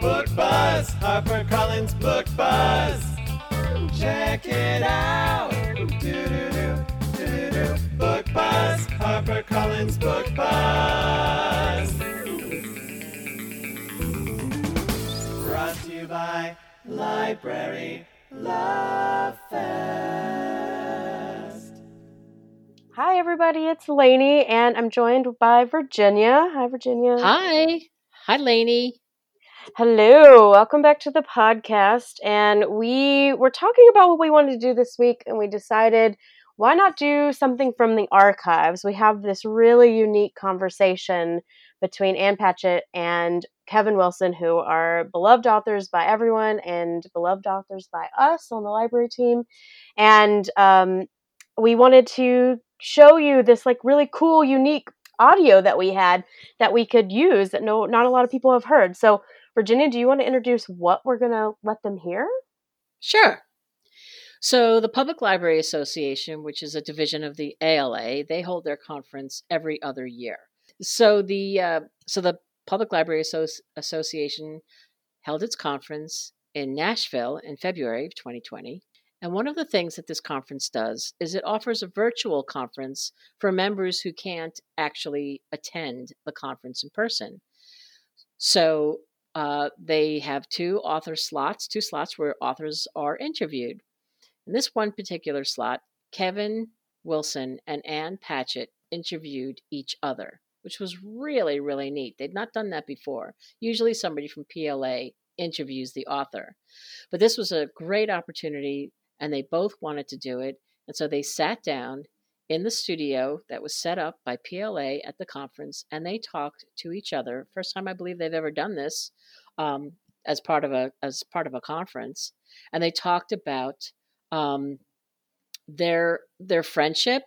Book Buzz, HarperCollins Book Buzz. Check it out. Book Buzz, HarperCollins Book Buzz. Brought to you by Library Love Fest. Hi, everybody. It's Lainey, and I'm joined by Virginia. Hi, Virginia. Hi. Hi, Lainey. Hello. Welcome back to the podcast. And we were talking about what we wanted to do this week, and we decided why not do something from the archives? We have this really unique conversation between Ann Patchett and Kevin Wilson, who are beloved authors by everyone and beloved authors by us on the library team. And um, we wanted to show you this like really cool, unique audio that we had that we could use that no not a lot of people have heard. So Virginia, do you want to introduce what we're going to let them hear? Sure. So, the Public Library Association, which is a division of the ALA, they hold their conference every other year. So, the uh, so the Public Library Associ- Association held its conference in Nashville in February of 2020. And one of the things that this conference does is it offers a virtual conference for members who can't actually attend the conference in person. So uh, they have two author slots, two slots where authors are interviewed. In this one particular slot, Kevin Wilson and Ann Patchett interviewed each other, which was really, really neat. They'd not done that before. Usually somebody from PLA interviews the author. But this was a great opportunity, and they both wanted to do it. And so they sat down in the studio that was set up by PLA at the conference, and they talked to each other. First time I believe they've ever done this um, as part of a as part of a conference, and they talked about um, their their friendship,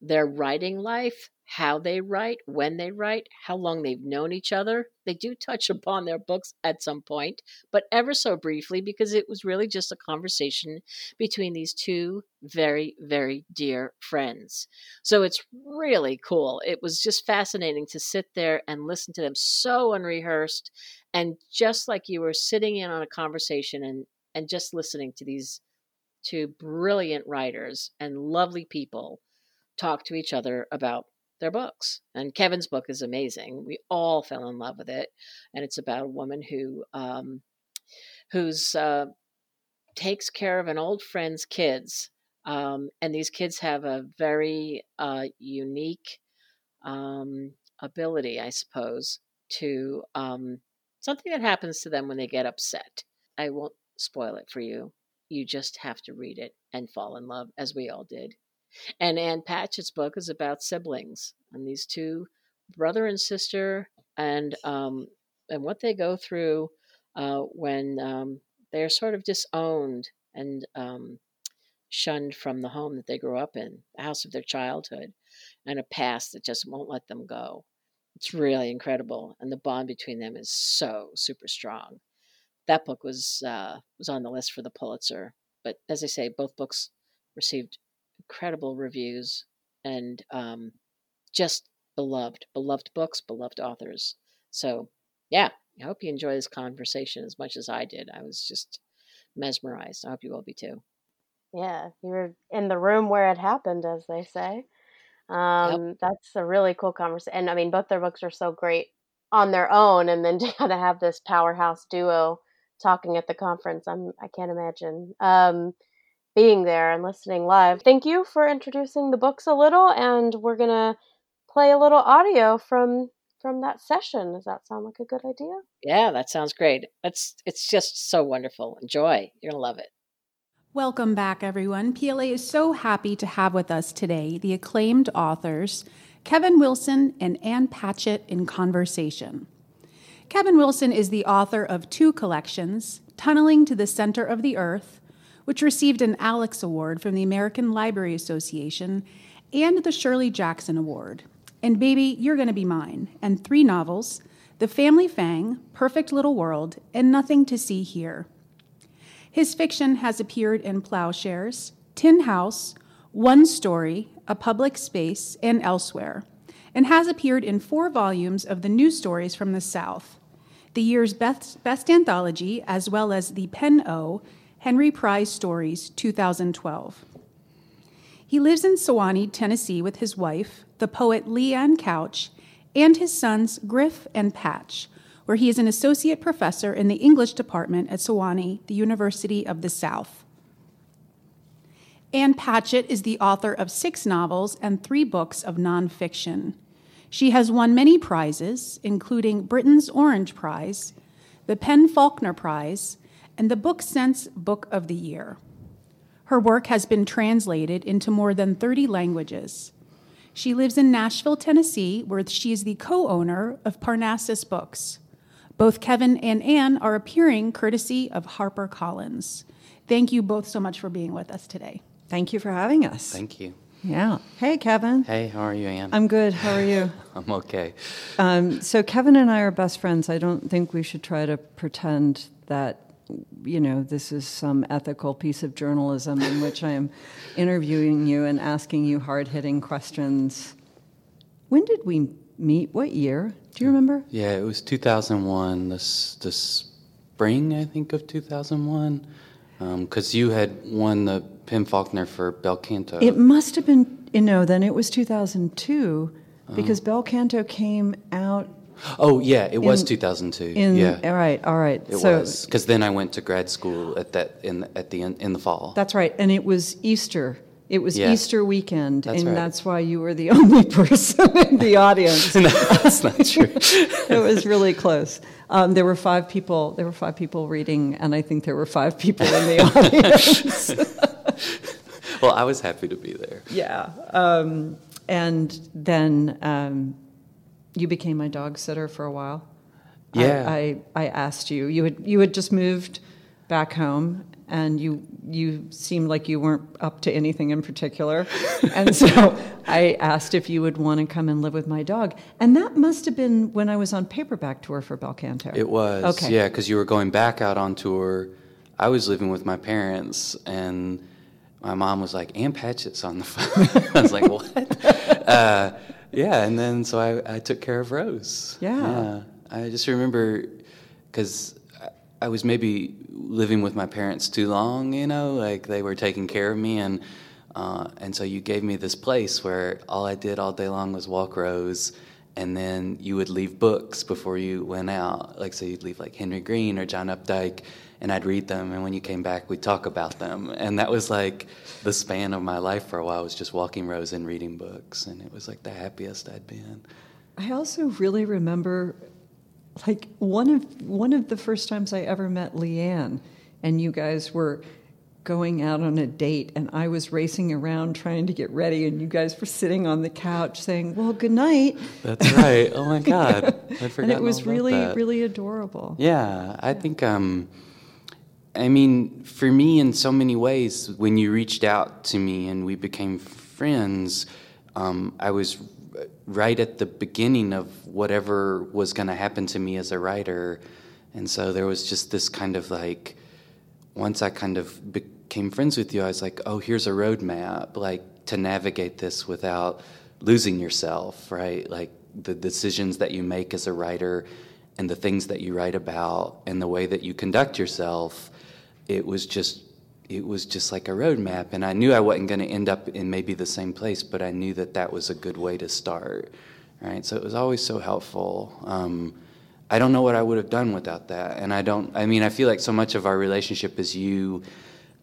their writing life, how they write, when they write, how long they've known each other. They do touch upon their books at some point, but ever so briefly because it was really just a conversation between these two very, very dear friends. So it's really cool. It was just fascinating to sit there and listen to them so unrehearsed and just like you were sitting in on a conversation and and just listening to these two brilliant writers and lovely people talk to each other about their books. And Kevin's book is amazing. We all fell in love with it, and it's about a woman who um, who's uh, takes care of an old friend's kids, um, and these kids have a very uh, unique um, ability, I suppose, to um, something that happens to them when they get upset. I won't spoil it for you. You just have to read it and fall in love, as we all did. And Ann Patchett's book is about siblings and these two brother and sister, and um, and what they go through uh, when um, they're sort of disowned and um, shunned from the home that they grew up in, the house of their childhood, and a past that just won't let them go. It's really incredible, and the bond between them is so super strong. That book was uh, was on the list for the Pulitzer, but as I say, both books received incredible reviews and um, just beloved, beloved books, beloved authors. So, yeah, I hope you enjoy this conversation as much as I did. I was just mesmerized. I hope you will be too. Yeah, you were in the room where it happened, as they say. Um, yep. That's a really cool conversation. And I mean, both their books are so great on their own, and then to kind of have this powerhouse duo talking at the conference, I'm I can't imagine. Um, being there and listening live. Thank you for introducing the books a little, and we're gonna play a little audio from from that session. Does that sound like a good idea? Yeah, that sounds great. It's it's just so wonderful. Enjoy. You're gonna love it. Welcome back, everyone. PLA is so happy to have with us today the acclaimed authors Kevin Wilson and Ann Patchett in conversation. Kevin Wilson is the author of two collections Tunneling to the Center of the Earth, which received an Alex Award from the American Library Association, and the Shirley Jackson Award. And Baby, You're Gonna Be Mine, and three novels The Family Fang, Perfect Little World, and Nothing to See Here. His fiction has appeared in Plowshares, Tin House, One Story, A Public Space, and Elsewhere, and has appeared in four volumes of the New Stories from the South, the year's best, best anthology, as well as the Pen O Henry Prize Stories 2012. He lives in Sewanee, Tennessee, with his wife, the poet Leigh Anne Couch, and his sons Griff and Patch, where he is an associate professor in the English department at Sewanee, the University of the South. Ann Patchett is the author of six novels and three books of nonfiction. She has won many prizes, including Britain's Orange Prize, the PEN Faulkner Prize, and the Book Sense Book of the Year. Her work has been translated into more than 30 languages. She lives in Nashville, Tennessee, where she is the co owner of Parnassus Books. Both Kevin and Ann are appearing courtesy of HarperCollins. Thank you both so much for being with us today. Thank you for having us. Thank you. Yeah. Hey, Kevin. Hey, how are you, Ann? I'm good. How are you? I'm okay. Um, so, Kevin and I are best friends. I don't think we should try to pretend that, you know, this is some ethical piece of journalism in which I am interviewing you and asking you hard hitting questions. When did we meet? What year? Do you remember? Yeah, it was 2001, the, s- the spring, I think, of 2001. Because um, you had won the PEN Faulkner for Bel Canto. It must have been, you know, then it was 2002 because uh-huh. Bel Canto came out oh, yeah, it was 2002. in. yeah, All right, all right. it so was. Because then I went to grad school at that in at the in, in the fall. That's right. And it was Easter. It was Yeah. Easter weekend, That's and right. that's why you were the only person in the audience. no, that's not true. it was really close. Um, there were five people. There were five people reading, and I think there were five people in the audience. well, I was happy to be there. yeah. Um, and then um, you became my dog sitter for a while. Yeah. I, I, asked you. You had you had just moved back home, and you you seemed like you weren't up to anything in particular, and so I asked if you would want to come and live with my dog. And that must have been when I was on paperback tour for Bel Canto. It was. Okay. Yeah, because you were going back out on tour. I was living with my parents, and my mom was like, "Ann Patchett's on the phone." I was like, "What?" uh, yeah, and then so I, I took care of Rose. Yeah. I just remember because I was maybe living with my parents too long. You know, like they were taking care of me, and uh, and so you gave me this place where all I did all day long was walk Rose and then you would leave books before you went out. Like, so you'd leave like Henry Green or John Updike, and I'd read them. And when you came back, we'd talk about them. And that was like the span of my life for a while was just walking Rose and reading books. And it was like the happiest I'd been. I also really remember, like one of one of the first times I ever met Leigh Anne, and you guys were going out on a date, and I was racing around trying to get ready, and you guys were sitting on the couch saying, "Well, good night." That's right. Oh my God. I'd forgotten and it was really, that. really adorable. Yeah, I think, um, I mean, for me, in so many ways, when you reached out to me and we became friends, um, I was right at the beginning of whatever was going to happen to me as a writer. And so there was just this kind of like, once I kind of became friends with you, I was like, oh, here's a roadmap, like to navigate this without losing yourself, right? Like the decisions that you make as a writer and the things that you write about and the way that you conduct yourself, it was just it was just like a roadmap and I knew I wasn't going to end up in maybe the same place, but I knew that that was a good way to start, right? So it was always so helpful. Um, I don't know what I would have done without that. And I don't, I mean, I feel like so much of our relationship is you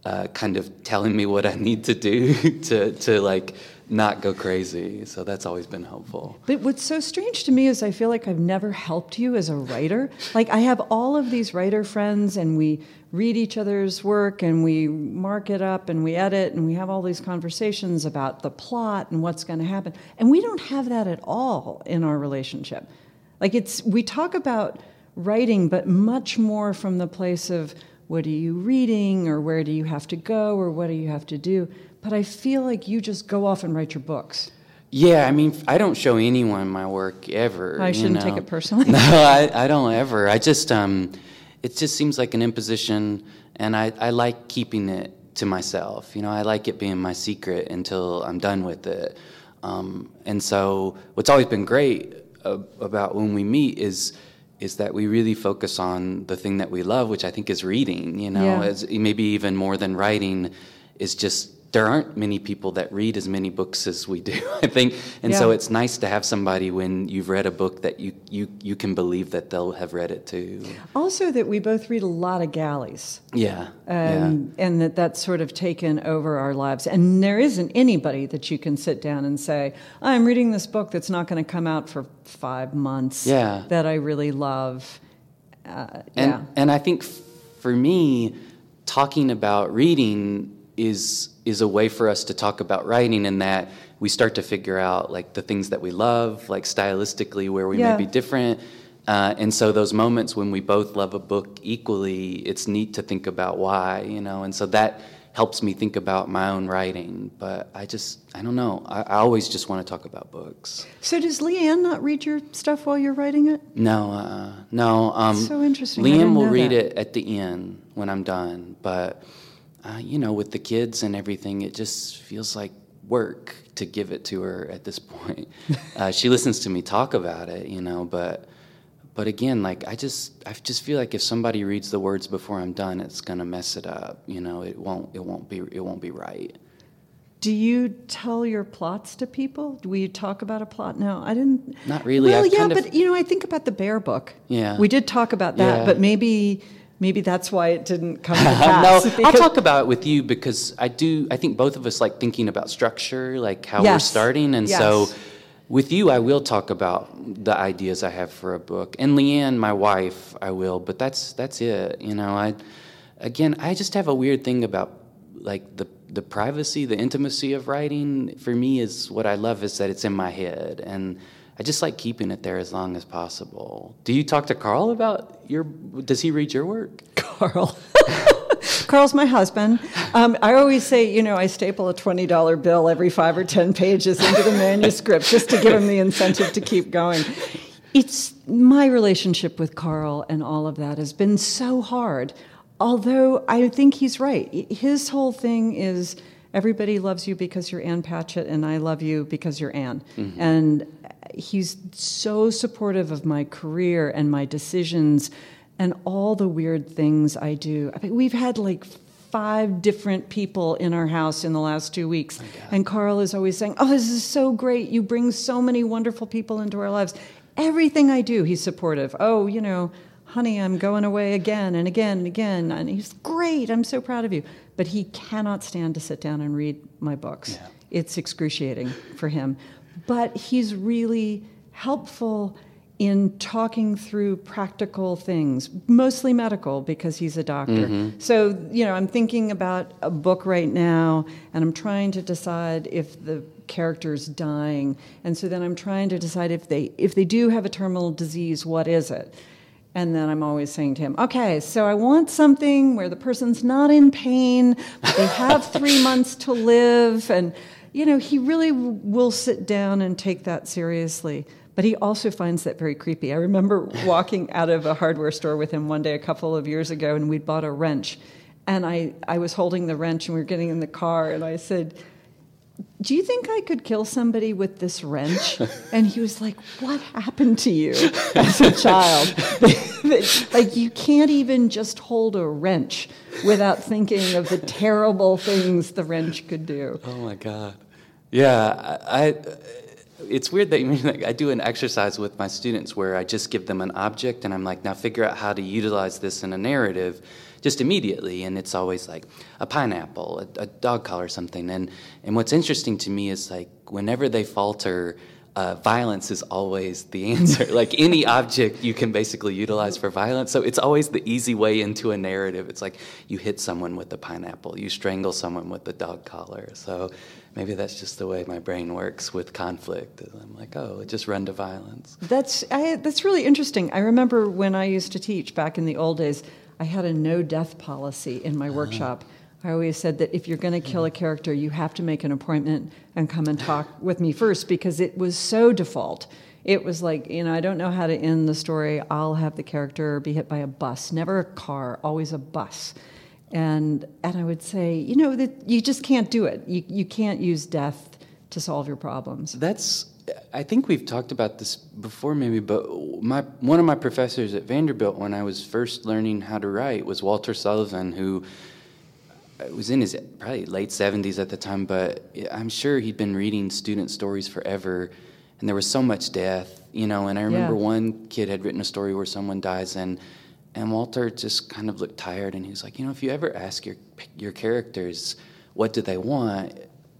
uh, kind of telling me what I need to do to, to like not go crazy. So that's always been helpful. But what's so strange to me is I feel like I've never helped you as a writer. Like I have all of these writer friends and we read each other's work and we mark it up and we edit and we have all these conversations about the plot and what's going to happen. And we don't have that at all in our relationship. Like it's we talk about writing, but much more from the place of what are you reading or where do you have to go or what do you have to do. But I feel like you just go off and write your books. Yeah, I mean, I don't show anyone my work ever. I shouldn't take know. it personally. No, I, I don't ever. I just, um, it just seems like an imposition, and I, I like keeping it to myself. You know, I like it being my secret until I'm done with it. Um, and so, what's always been great uh, about when we meet is is that we really focus on the thing that we love, which I think is reading. You know, Yeah. as maybe even more than writing, is just there aren't many people that read as many books as we do. I think, and so it's nice to have somebody when you've read a book that you you you can believe that they'll have read it too. Also, that we both read a lot of galleys. Yeah, yeah. um, and that that's sort of taken over our lives. And there isn't anybody that you can sit down and say, "I'm reading this book that's not going to come out for five months." Yeah. that I really love. Uh, And yeah, and I think f- for me, talking about reading is is a way for us to talk about writing in that we start to figure out like the things that we love, like stylistically where we Yeah. may be different. Uh, and so those moments when we both love a book equally, it's neat to think about why, you know. And so that helps me think about my own writing. But I just I don't know. I, I always just want to talk about books. So does Leigh Anne not read your stuff while you're writing it? No, uh, no. Um, So interesting. Liam will read that. it at the end when I'm done, but uh, you know, with the kids and everything, it just feels like work to give it to her at this point. uh, she listens to me talk about it, you know, but but again, like I just I just feel like if somebody reads the words before I'm done, it's gonna mess it up. You know, it won't it won't be it won't be right. Do you tell your plots to people? Do we talk about a plot? No, I didn't. Not really. Well, I've yeah, kind of- but you know, I think about the bear book. Yeah. we did talk about that, Yeah. but maybe maybe that's why it didn't come to pass. no, I'll talk about it with you because I do. I think both of us like thinking about structure, like how we're starting, and Yes. so with you, I will talk about the ideas I have for a book, and Leigh Anne, my wife, I will. But that's that's it. You know, I again, I just have a weird thing about like the the privacy, the intimacy of writing. For me, is what I love is that it's in my head and. I just like keeping it there as long as possible. Do you talk to Carl about your? Does he read your work? Carl. Carl's my husband. Um, I always say, you know, I staple a $20 bill every five or 10 pages into the manuscript just to give him the incentive to keep going. It's my relationship with Carl and all of that has been so hard. Although I think he's right. His whole thing is everybody loves you because you're Ann Patchett, and I love you because you're Ann. And he's so supportive of my career and my decisions and all the weird things I do. I mean, we've had like five different people in our house in the last two weeks. and Carl is always saying, Oh, this is so great. You bring so many wonderful people into our lives. Everything I do, he's supportive. Oh, you know, honey, I'm going away again and again and again. And he's great. I'm so proud of you. But he cannot stand to sit down and read my books. It's excruciating for him. But he's really helpful in talking through practical things, mostly medical because he's a doctor. Mm-hmm. So, you know, I'm thinking about a book right now and I'm trying to decide if the character's dying. And so then I'm trying to decide if they if they do have a terminal disease, what is it? And then I'm always saying to him, okay, so I want something where the person's not in pain, but they have three months to live. And, you know, he really w- will sit down and take that seriously. But he also finds that very creepy. I remember walking out of a hardware store with him one day a couple of years ago, and we'd bought a wrench. And I, I was holding the wrench, and we were getting in the car, and I said, do you think I could kill somebody with this wrench? And he was like, What happened to you as a child? like, you can't even just hold a wrench without thinking of the terrible things the wrench could do. Oh my god. Yeah, I, I it's weird that you mean like I do an exercise with my students where I just give them an object and I'm like, now figure out how to utilize this in a narrative just immediately and it's always like a pineapple, a, a dog collar something. And and what's interesting to me is like whenever they falter uh, violence is always the answer. like any object you can basically utilize for violence. So it's always the easy way into a narrative. It's like you hit someone with a pineapple, you strangle someone with a dog collar. So maybe that's just the way my brain works with conflict. I'm like, oh, just run to violence. That's I, that's really interesting. I remember when I used to teach back in the old days, I had a no death policy in my uh-huh. workshop. I always said that if you're going to kill a uh-huh. character, you have to make an appointment and come and talk with me first because it was so default. It was like, you know, I don't know how to end the story. I'll have the character be hit by a bus, never a car, always a bus. And and I would say, you know, that you just can't do it. You you can't use death to solve your problems. That's I think we've talked about this before, maybe, but my one of my professors at Vanderbilt when I was first learning how to write was Walter Sullivan, who uh, was in his probably late 70s at the time, but I'm sure he'd been reading student stories forever, and there was so much death, you know. And I remember Yeah. one kid had written a story where someone dies, and and Walter just kind of looked tired, and he was like, you know, if you ever ask your your characters what do they want,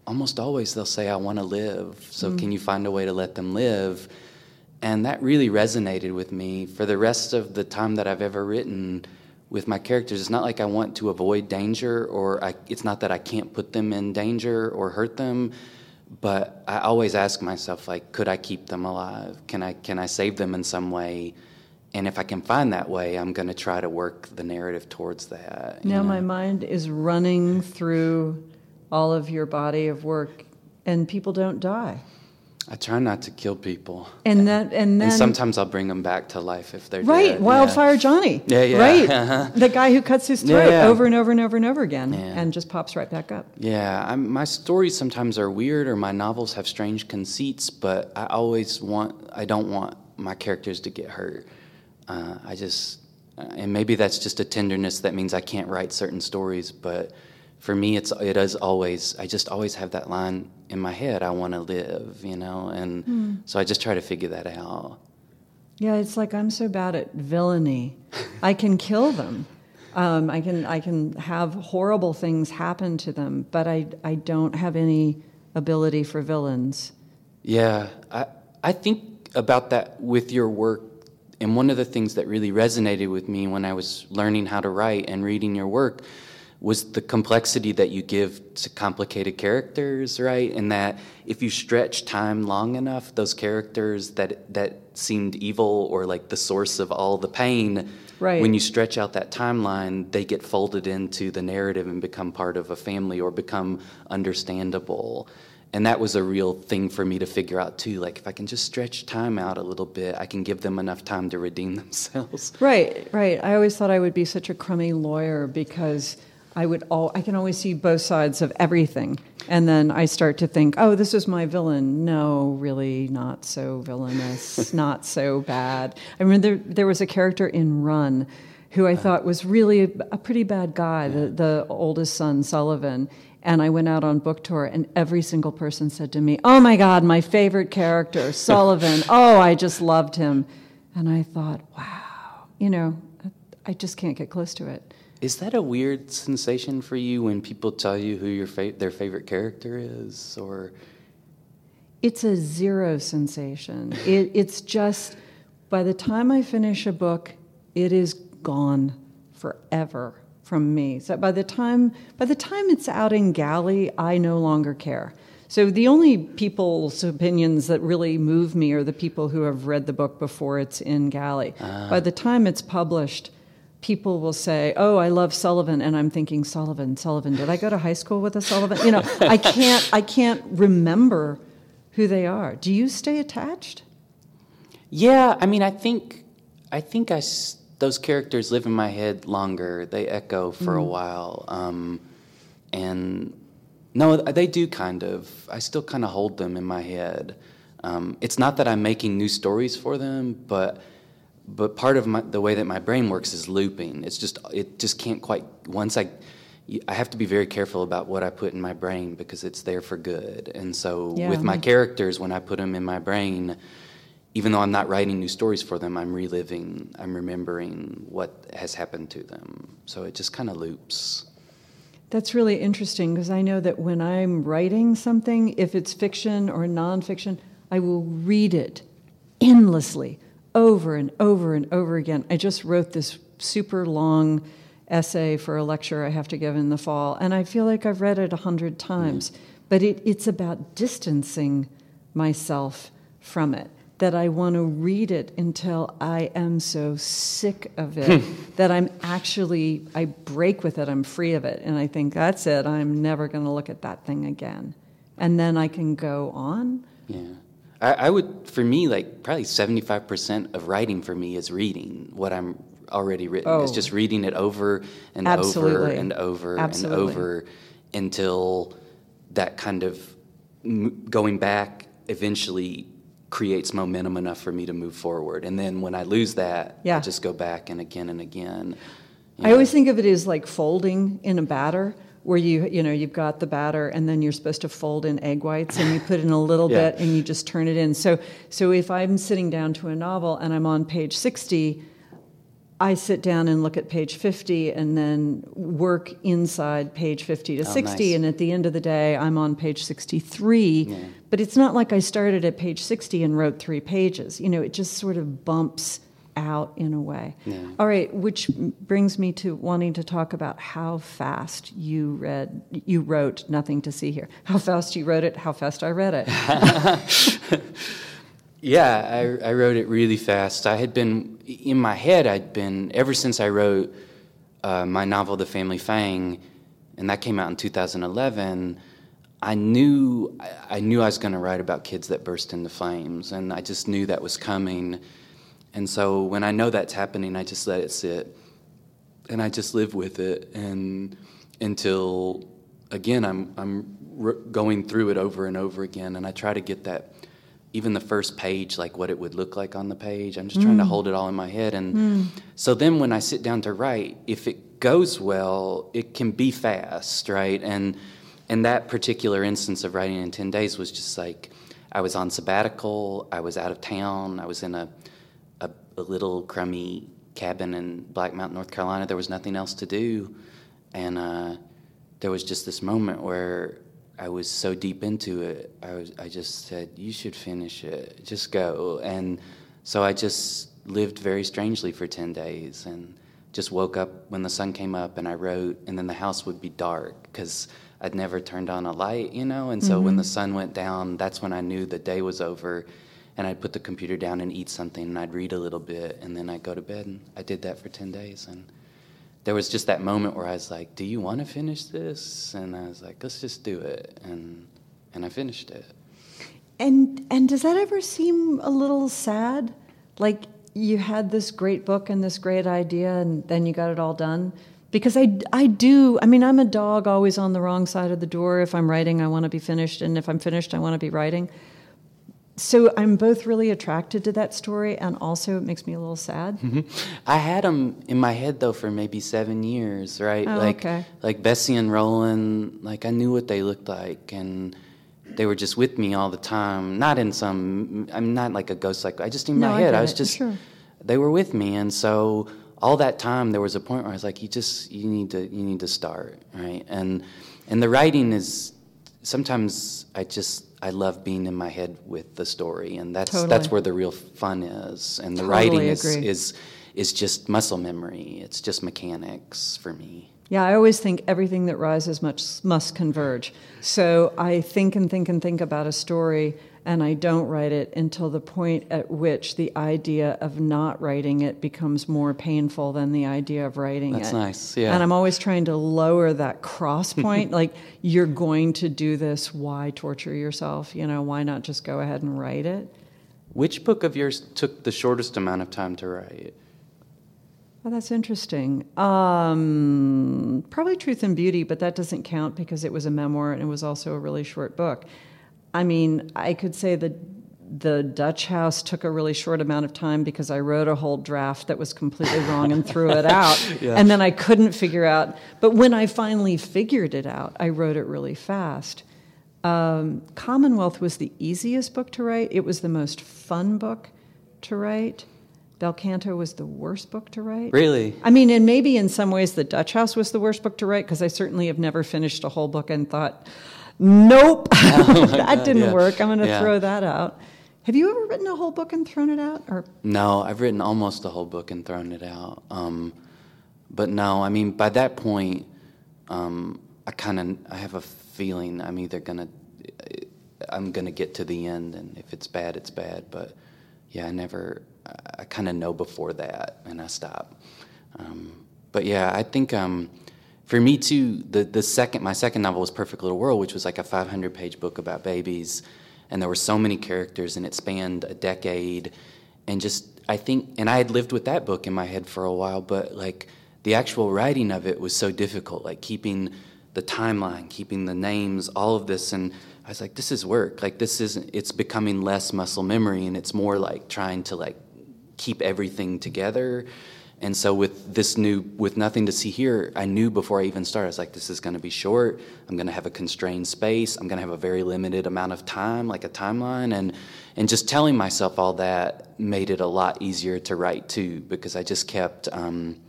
almost always they'll say, I want to live. So mm. can you find a way to let them live? And that really resonated with me for the rest of the time that I've ever written with my characters. It's not like I want to avoid danger, or I, it's not that I can't put them in danger or hurt them, but I always ask myself, like, could I keep them alive? Can I, can I save them in some way? And if I can find that way, I'm going to try to work the narrative towards that. Now know? my mind is running through all of your body of work, and people don't die. I try not to kill people. And that, and then and sometimes I'll bring them back to life if they're right, dead. Wildfire Johnny. Yeah, yeah. Right, Uh-huh. the guy who cuts his throat yeah. over and over and over and over again, Yeah. and just pops right back up. Yeah, I'm, my stories sometimes are weird, or my novels have strange conceits. But I always want, I don't want my characters to get hurt. Uh, I just, and maybe that's just a tenderness that means I can't write certain stories. But for me, it's it is always, I just always have that line in my head. I want to live, you know, and so I just try to figure that out. Yeah, it's like I'm so bad at villainy. I can kill them. Um, I can I can have horrible things happen to them, but I I don't have any ability for villains. Yeah, I I think about that with your work, and one of the things that really resonated with me when I was learning how to write and reading your work was the complexity that you give to complicated characters, right? And that if you stretch time long enough, those characters that that seemed evil or like the source of all the pain, Right. when you stretch out that timeline, they get folded into the narrative and become part of a family or become understandable. And that was a real thing for me to figure out too. Like, if I can just stretch time out a little bit, I can give them enough time to redeem themselves. Right, right. I always thought I would be such a crummy lawyer because I would all I can always see both sides of everything. And then I start to think, oh, this is my villain. No, really not so villainous, not so bad. I remember there, there was a character in Run who I uh-huh. thought was really a, a pretty bad guy, the, the oldest son, Sullivan. And I went out on book tour, and every single person said to me, Oh my God, my favorite character, Sullivan. Oh, I just loved him. And I thought, wow, you know, I just can't get close to it. Is that a weird sensation for you when people tell you who your fa- their favorite character is? Or It's a zero sensation. It, it's just, by the time I finish a book, it is gone forever from me. So by the time by the time it's out in galley, I no longer care. So the only people's opinions that really move me are the people who have read the book before it's in galley. Ah. By the time it's published, people will say, "Oh, I love Sullivan," and I'm thinking, "Sullivan, Sullivan. Did I go to high school with a Sullivan?" You know, I can't I can't remember who they are. Do you stay attached? Yeah, I mean, I think, I think I s- those characters live in my head longer. They echo for a while, um, and no, they do kind of. I still kind of hold them in my head. Um, it's not that I'm making new stories for them, but but part of my, the way that my brain works is looping. It's just it just can't quite once I. I have to be very careful about what I put in my brain because it's there for good. And so Yeah. with my characters, when I put them in my brain, even though I'm not writing new stories for them, I'm reliving, I'm remembering what has happened to them. So it just kind of loops. That's really interesting because I know that when I'm writing something, if it's fiction or nonfiction, I will read it endlessly over and over and over again. I just wrote this super long essay for a lecture I have to give in the fall, and I feel like I've read it a hundred times. Mm-hmm. But it, it's about distancing myself from it. That I want to read it until I am so sick of it hmm. that I'm actually, I break with it, I'm free of it. And I think, that's it, I'm never going to look at that thing again. And then I can go on. Yeah. I, I would, for me, like probably 75% of writing for me is reading what I'm already written. It's Oh. just reading it over and over and over Absolutely. and over until that kind of m- going back eventually creates momentum enough for me to move forward. And then when I lose that, Yeah. I just go back and again and again. I know. always think of it as like folding in a batter, where you you know you've got the batter and then you're supposed to fold in egg whites and you put in a little Yeah. bit and you just turn it in. So so if I'm sitting down to a novel and I'm on page sixty. I sit down and look at page 50 and then work inside page 50 to Oh, 60. nice. And at the end of the day, I'm on page 63. But it's not like I started at page 60 and wrote three pages. You know, it just sort of bumps out in a way. All right, which brings me to wanting to talk about how fast you read, you wrote Nothing to See Here. How fast you wrote it, how fast I read it. Yeah, I, I wrote it really fast. I had been, in my head, I'd been, ever since I wrote uh, my novel, The Family Fang, and that came out in 2011, I knew, I- I knew I was going to write about kids that burst into flames, and I just knew that was coming. And so when I know that's happening, I just let it sit, and I just live with it, and until, again, I'm, I'm r- going through it over and over again, and I try to get that even the first page, like what it would look like on the page. I'm just trying to mm. hold it all in my head. And mm. so then when I sit down to write, if it goes well, it can be fast, right? And and that particular instance of writing in 10 days was just like I was on sabbatical, I was out of town, I was in a, a, little crummy cabin in Black Mountain, North Carolina. There was nothing else to do. And uh, there was just this moment where I was so deep into it. I was I just said, "You should finish it. Just go." And so I just lived very strangely for 10 days and just woke up when the sun came up and I wrote and then the house would be dark cuz I'd never turned on a light, you know? And so when the sun went down, that's when I knew the day was over and I'd put the computer down and eat something and I'd read a little bit and then I'd go to bed and I did that for 10 days and there was just that moment where I was like, "Do you want to finish this?" And I was like, "Let's just do it." And and I finished it. And and does that ever seem a little sad? Like you had this great book and this great idea and then you got it all done? Because I, I do, I mean, I'm a dog always on the wrong side of the door. If I'm writing, I want to be finished. And if I'm finished, I want to be writing. So I'm both really attracted to that story and also it makes me a little sad. Mm-hmm. I had them in my head though for maybe seven years, right? Oh, like okay. like Bessie and Roland, like I knew what they looked like, and they were just with me all the time. Not in some, I'm not like a ghost. Like I just in No, my I head, get I was it, just, sure. they were with me, and so all that time there was a point where I was like, you just you need to you need to start, right? And and the writing is sometimes I just I love being in my head with the story, and that's that's where the real fun is, and the Totally writing is is is just muscle memory. It's just mechanics for me. Yeah, I always think everything that rises must must converge. So I think and think and think about a story, and I don't write it until the point at which the idea of not writing it becomes more painful than the idea of writing That's it. That's nice, yeah. And I'm always trying to lower that cross point. like you're going to do this, why torture yourself? You know, why not just go ahead and write it? Which book of yours took the shortest amount of time to write? Oh, that's interesting. Um, probably Truth and Beauty, but that doesn't count because it was a memoir and it was also a really short book. I mean, I could say that the Dutch House took a really short amount of time because I wrote a whole draft that was completely wrong and threw it out. And then I couldn't figure out. But when I finally figured it out, I wrote it really fast. Um, Commonwealth was the easiest book to write. It was the most fun book to write. Bel Canto was the worst book to write. Really? I mean, and maybe in some ways the Dutch House was the worst book to write because I certainly have never finished a whole book and thought, nope, that didn't yeah. work. I'm going to Yeah. throw that out. Have you ever written a whole book and thrown it out? Or No, I've written almost a whole book and thrown it out. Um, but no, I mean, by that point, um, I kind of I have a feeling I'm either gonna I'm gonna get to the end, and if it's bad, it's bad. But yeah, I never I kind of know before that, and I stop. Um, but yeah, I think um, for me too, the the second my second novel was Perfect Little World, which was like a 500 page book about babies, and there were so many characters, and it spanned a decade, and just I think, and I had lived with that book in my head for a while, but like the actual writing of it was so difficult, like keeping the timeline, keeping the names, all of this, and I was like, this is work. Like this isn't. It's becoming less muscle memory, and it's more like trying to like keep everything together. And so with this new, with nothing to see here, I knew before I even started, I was like, this is going to be short. I'm going to have a constrained space. I'm going to have a very limited amount of time, like a timeline. And, and just telling myself all that made it a lot easier to write too, because I just kept, um,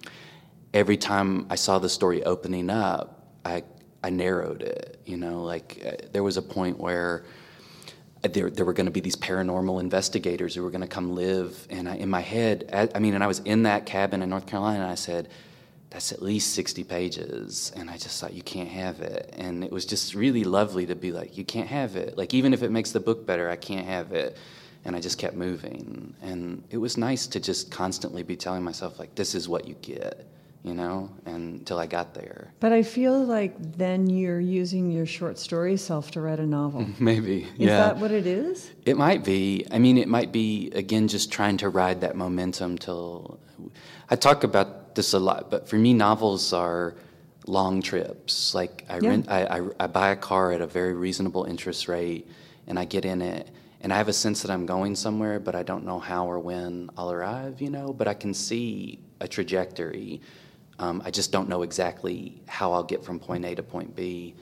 every time I saw the story opening up, I, I narrowed it, you know, like uh, there was a point where, there, there were going to be these paranormal investigators who were going to come live. And I, in my head, I, I, mean, and I was in that cabin in North Carolina, and I said, that's at least 60 pages. And I just thought, you can't have it. And it was just really lovely to be like, you can't have it. Like, even if it makes the book better, I can't have it. And I just kept moving. And it was nice to just constantly be telling myself, like, this is what you get you know, until I got there. But I feel like then you're using your short story self to write a novel. Maybe. Is yeah. that what it is? It might be. I mean, it might be, again, just trying to ride that momentum till. I talk about this a lot, but for me, novels are long trips. Like, I, Yeah. rent, I, I, I buy a car at a very reasonable interest rate, and I get in it. And I have a sense that I'm going somewhere, but I don't know how or when I'll arrive, you know? But I can see a trajectory. Um, I just don't know exactly how I'll get from point A to point B.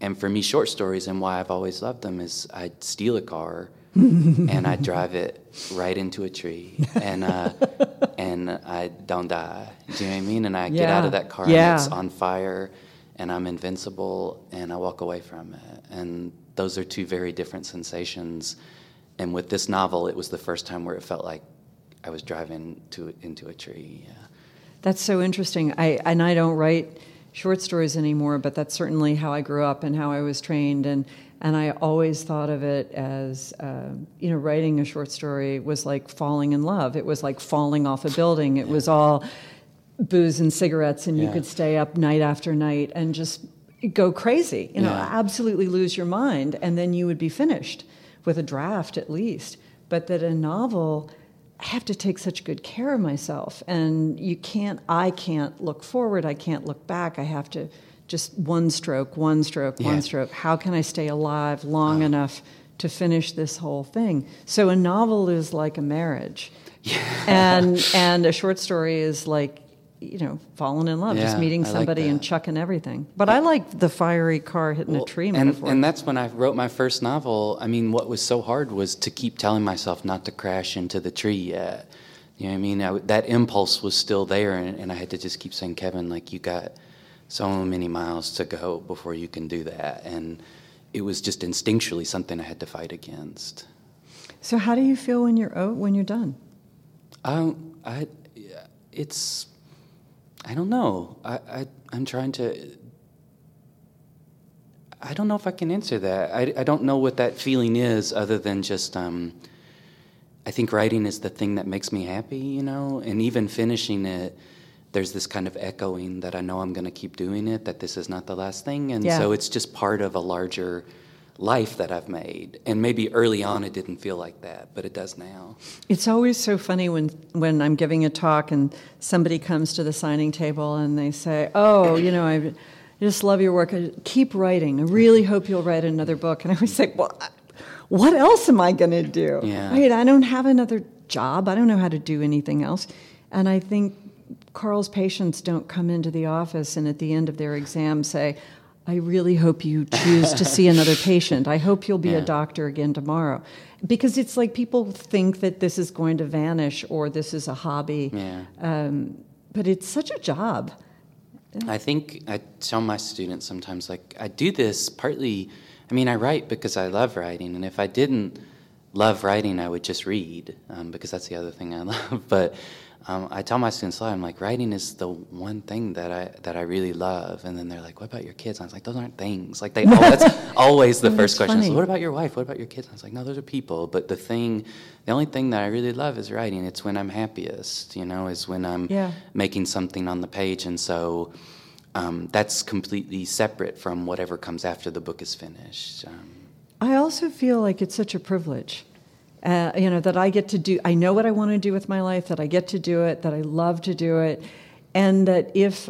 And for me, short stories and why I've always loved them is I'd steal a car and I'd drive it right into a tree and uh, and I don't die. Do you know what I mean? And I get out of that car Yeah. and it's on fire and I'm invincible and I walk away from it. And those are two very different sensations. And with this novel, it was the first time where it felt like I was driving to into a tree. Yeah. That's so interesting. I and I don't write short stories anymore, but that's certainly how I grew up and how I was trained. And and I always thought of it as uh, you know, writing a short story was like falling in love. It was like falling off a building. It was all booze and cigarettes, and you could stay up night after night and just go crazy. You know, Yeah. absolutely lose your mind, and then you would be finished with a draft at least. But that a novel. I have to take such good care of myself, and you can't. I can't look forward. I can't look back. I have to just one stroke, one stroke, Yeah. one stroke. How can I stay alive long enough to finish this whole thing? So a novel is like a marriage, and and a short story is like you know falling in love, just meeting I like somebody and chucking everything. But I like the fiery car hitting a tree and, metaphor. and that's when I wrote my first novel. I mean, what was so hard was to keep telling myself not to crash into the tree yet. You know what I mean? I that impulse was still there, and, and I had to just keep saying, Kevin, like, you got so many miles to go before you can do that. And it was just instinctually something I had to fight against. so how do you feel when you're oh, when you're done? Um, I, it's, I don't know. I, I, I'm trying to. I don't know if I can answer that. I, I don't know what that feeling is, other than just. Um, I think writing is the thing that makes me happy, you know, and even finishing it. There's this kind of echoing that I know I'm going to keep doing it, that this is not the last thing. And Yeah. so it's just part of a larger life that I've made. And maybe early on it didn't feel like that, but it does now. It's always so funny when when I'm giving a talk and somebody comes to the signing table and they say, "Oh, you know, I just love your work. I keep writing. I really hope you'll write another book." And I always say, "Well, what else am I going to do? Yeah. Right? I don't have another job. I don't know how to do anything else." And I think Carl's patients don't come into the office and at the end of their exam say, I really hope you choose to see another patient. I hope you'll be a doctor again tomorrow. Because it's like people think that this is going to vanish or this is a hobby. Yeah. Um, but it's such a job. I think I tell my students sometimes, like, I do this partly, I mean, I write because I love writing, and if I didn't, love writing, I would just read um, because that's the other thing I love. But um, I tell my students a lot. I'm like, writing is the one thing that I that I really love. And then they're like, "What about your kids?" I was like, "Those aren't things." Like they, oh, that's always the first question. What about your wife? What about your kids? I was like, "No, those are people." But the thing, the only thing that I really love is writing. It's when I'm happiest. You know, is when I'm Yeah. making something on the page, and so. Um, that's completely separate from whatever comes after the book is finished. Um, I also feel like it's such a privilege. Uh, you know, that I get to do, I know what I want to do with my life, that I get to do it, that I love to do it, and that if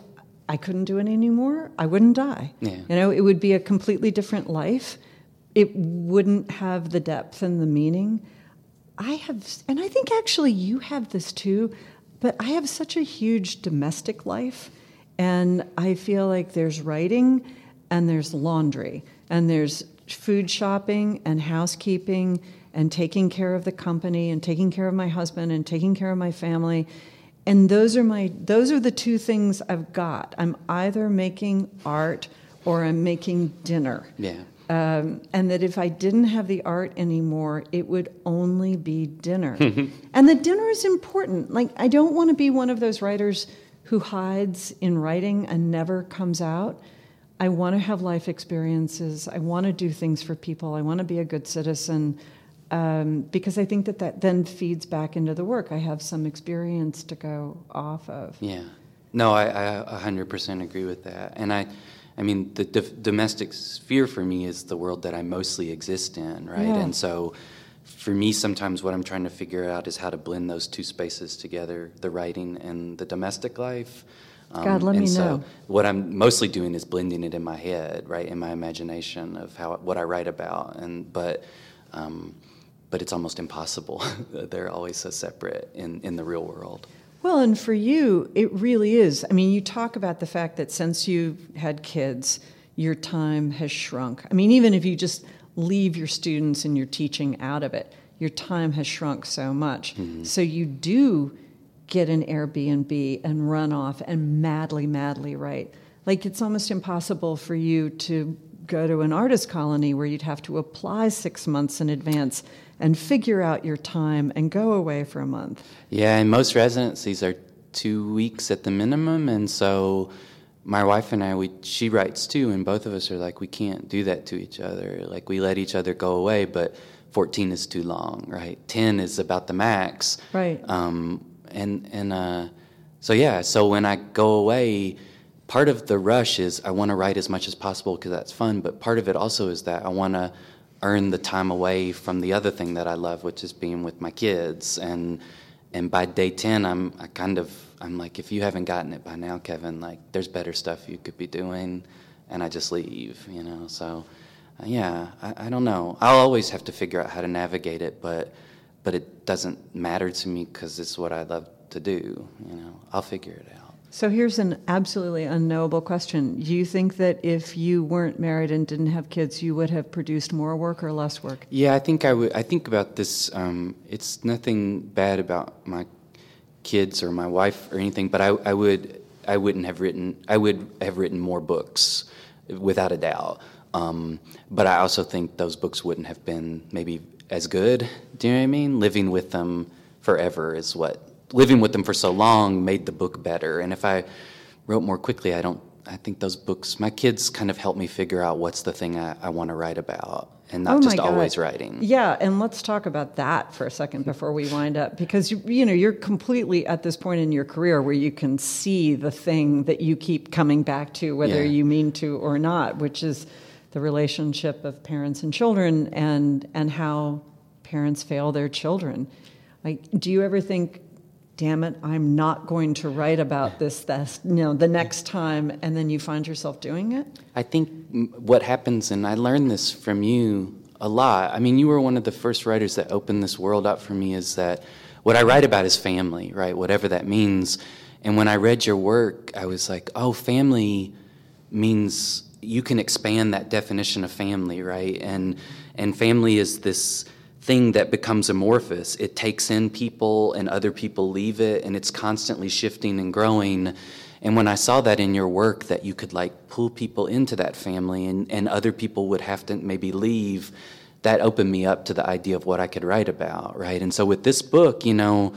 I couldn't do it anymore, I wouldn't die. Yeah. You know, it would be a completely different life. It wouldn't have the depth and the meaning. I have, and I think actually you have this too, but I have such a huge domestic life, and I feel like there's writing and there's laundry and there's food shopping and housekeeping and taking care of the company and taking care of my husband and taking care of my family and those are my those are the two things I've got I'm either making art or I'm making dinner yeah. um, and that if I didn't have the art anymore, it would only be dinner. and the dinner is important. Like, I don't want to be one of those writers who hides in writing and never comes out. I want to have life experiences. I want to do things for people. I want to be a good citizen um, because I think that that then feeds back into the work. I have some experience to go off of. Yeah. No, I, I 100% agree with that. And I, I mean, the dif- domestic sphere for me is the world that I mostly exist in, right? Yeah. And so for me, sometimes what I'm trying to figure out is how to blend those two spaces together the writing and the domestic life. Um, God, let and me so know. What I'm mostly doing is blending it in my head, right, in my imagination of how what I write about, and but um, but it's almost impossible. They're always so separate in, in the real world. Well, and for you, it really is. I mean, you talk about the fact that since you've had kids, your time has shrunk. I mean, even if you just leave your students and your teaching out of it, your time has shrunk so much. Mm-hmm. So you do get an Airbnb and run off and madly, madly write. Like, it's almost impossible for you to go to an artist colony where you'd have to apply six months in advance and figure out your time and go away for a month. Yeah, and most residencies are two weeks at the minimum, and so my wife and I, we she writes too, and both of us are like, we can't do that to each other. Like we let each other go away, but 14 is too long, right? 10 is about the max, Right. Um, and and uh, so yeah, so when I go away, part of the rush is I want to write as much as possible because that's fun, but part of it also is that I want to earn the time away from the other thing that I love, which is being with my kids. And and by day ten, I'm I kind of I'm like, if you haven't gotten it by now, Kevin, like there's better stuff you could be doing, and I just leave, you know. So uh, yeah, I, I don't know. I'll always have to figure out how to navigate it, but but it doesn't matter to me because it's what I love to do. You know, I'll figure it out. So here's an absolutely unknowable question. Do you think that if you weren't married and didn't have kids, you would have produced more work or less work? Yeah, I think I would. I think about this. Um, it's nothing bad about my kids or my wife or anything, but I, I would. I wouldn't have written. I would have written more books, without a doubt. Um, but I also think those books wouldn't have been maybe as good. Do you know what I mean? Living with them forever is what. Living with them for so long made the book better. And if I wrote more quickly, I don't. I think those books. My kids kind of helped me figure out what's the thing I, I want to write about, and not Oh just God. always writing. Yeah, and let's talk about that for a second before we wind up because you, you know you're completely at this point in your career where you can see the thing that you keep coming back to, whether Yeah. you mean to or not, which is the relationship of parents and children, and and how parents fail their children. Like, do you ever think? Damn it! I'm not going to write about this. This, you know, the next time, and then you find yourself doing it. I think what happens, and I learned this from you a lot. I mean, you were one of the first writers that opened this world up for me. Is that what I write about is family, right? Whatever that means. And when I read your work, I was like, oh, family means you can expand that definition of family, right? And and family is this thing that becomes amorphous. It takes in people and other people leave it and it's constantly shifting and growing. And when I saw that in your work that you could like pull people into that family and, and other people would have to maybe leave, that opened me up to the idea of what I could write about, right? And so with this book, you know,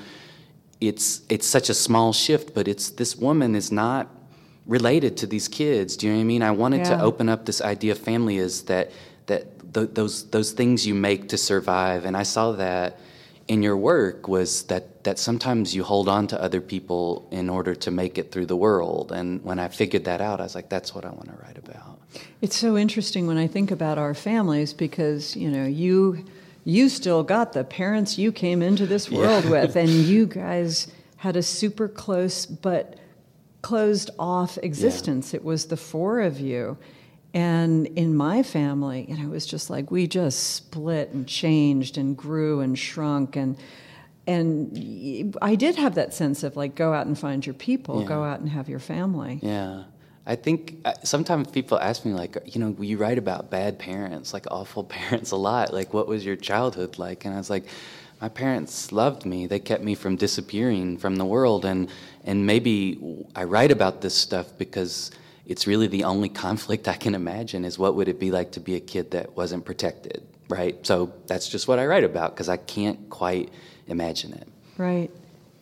it's it's such a small shift, but it's this woman is not related to these kids. Do you know what I mean? I wanted Yeah. to open up this idea of family is that that th- those those things you make to survive, and I saw that in your work was that that sometimes you hold on to other people in order to make it through the world. And when I figured that out, I was like, that's what I want to write about. It's so interesting when I think about our families because, you know, you you still got the parents you came into this world with and you guys had a super close but closed off existence. It was the four of you. And in my family, you know, it was just like we just split and changed and grew and shrunk and and I did have that sense of like go out and find your people, Yeah. go out and have your family. Yeah. I think uh, sometimes people ask me, like, you know, you write about bad parents, like awful parents a lot. Like, what was your childhood like? And I was like, my parents loved me. They kept me from disappearing from the world. And, and maybe I write about this stuff because it's really the only conflict I can imagine is what would it be like to be a kid that wasn't protected, right? So that's just what I write about because I can't quite imagine it. Right.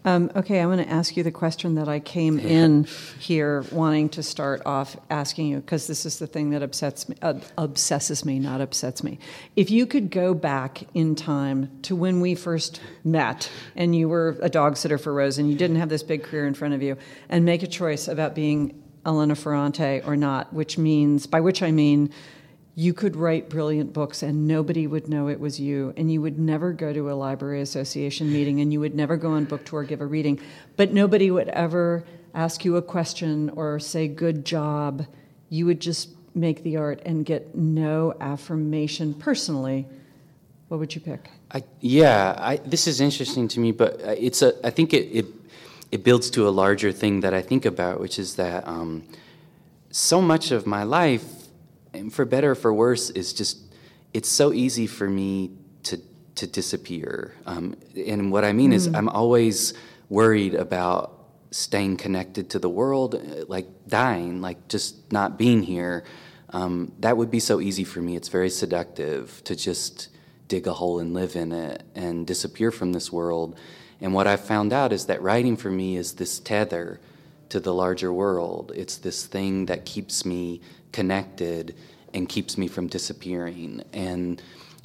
Um, okay, I'm going to ask you the question that I came in here wanting to start off asking you because this is the thing that upsets me, uh, obsesses me, not upsets me. If you could go back in time to when we first met and you were a dog sitter for Rose and you didn't have this big career in front of you, and make a choice about being Elena Ferrante or not, which means, by which I mean, you could write brilliant books and nobody would know it was you and you would never go to a library association meeting and you would never go on book tour give a reading but nobody would ever ask you a question or say good job you would just make the art and get no affirmation personally what would you pick I, yeah, I, this is interesting to me, but uh, it's a. I think it, it it builds to a larger thing that I think about, which is that um, so much of my life, and for better or for worse, is just it's so easy for me to to disappear. Um, and what I mean is, I'm always worried about staying connected to the world, uh, like dying, like just not being here. Um, that would be so easy for me. It's very seductive to just dig a hole and live in it and disappear from this world. And what I've found out is that writing for me is this tether to the larger world. It's this thing that keeps me connected and keeps me from disappearing. And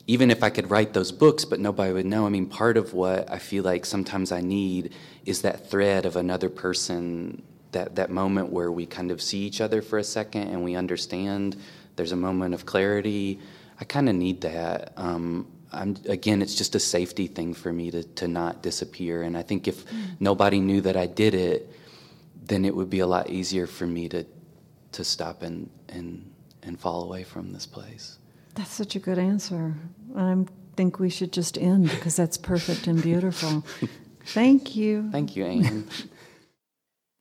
even if I could write those books, but nobody would know, I mean, part of what I feel like sometimes I need is that thread of another person, that, that moment where we kind of see each other for a second and we understand there's a moment of clarity. I kind of need that. Um, I'm, again, it's just a safety thing for me to, to not disappear. And I think if nobody knew that I did it, then it would be a lot easier for me to, to stop and, and, and fall away from this place. that's such a good answer i think we should just end because that's perfect and beautiful thank you Thank you, Ann.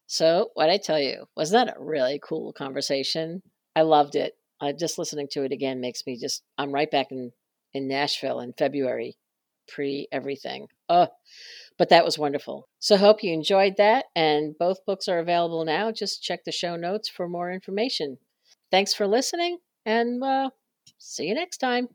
So, what I tell you, was that a really cool conversation? I loved it. Uh, just listening to it again makes me just, I'm right back in, in Nashville in February, pre everything. Oh, but that was wonderful. So, hope you enjoyed that. And both books are available now. Just check the show notes for more information. Thanks for listening, and uh, see you next time.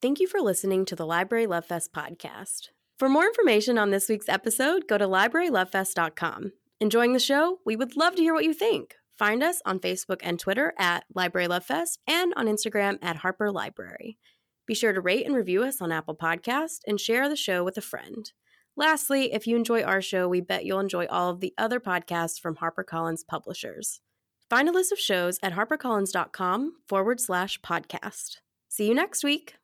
Thank you for listening to the Library Love Fest podcast. For more information on this week's episode, go to librarylovefest.com. Enjoying the show? We would love to hear what you think. Find us on Facebook and Twitter at Library Love Fest and on Instagram at Harper Library. Be sure to rate and review us on Apple Podcast and share the show with a friend. Lastly, if you enjoy our show, we bet you'll enjoy all of the other podcasts from HarperCollins publishers. Find a list of shows at harpercollins.com forward slash podcast. See you next week.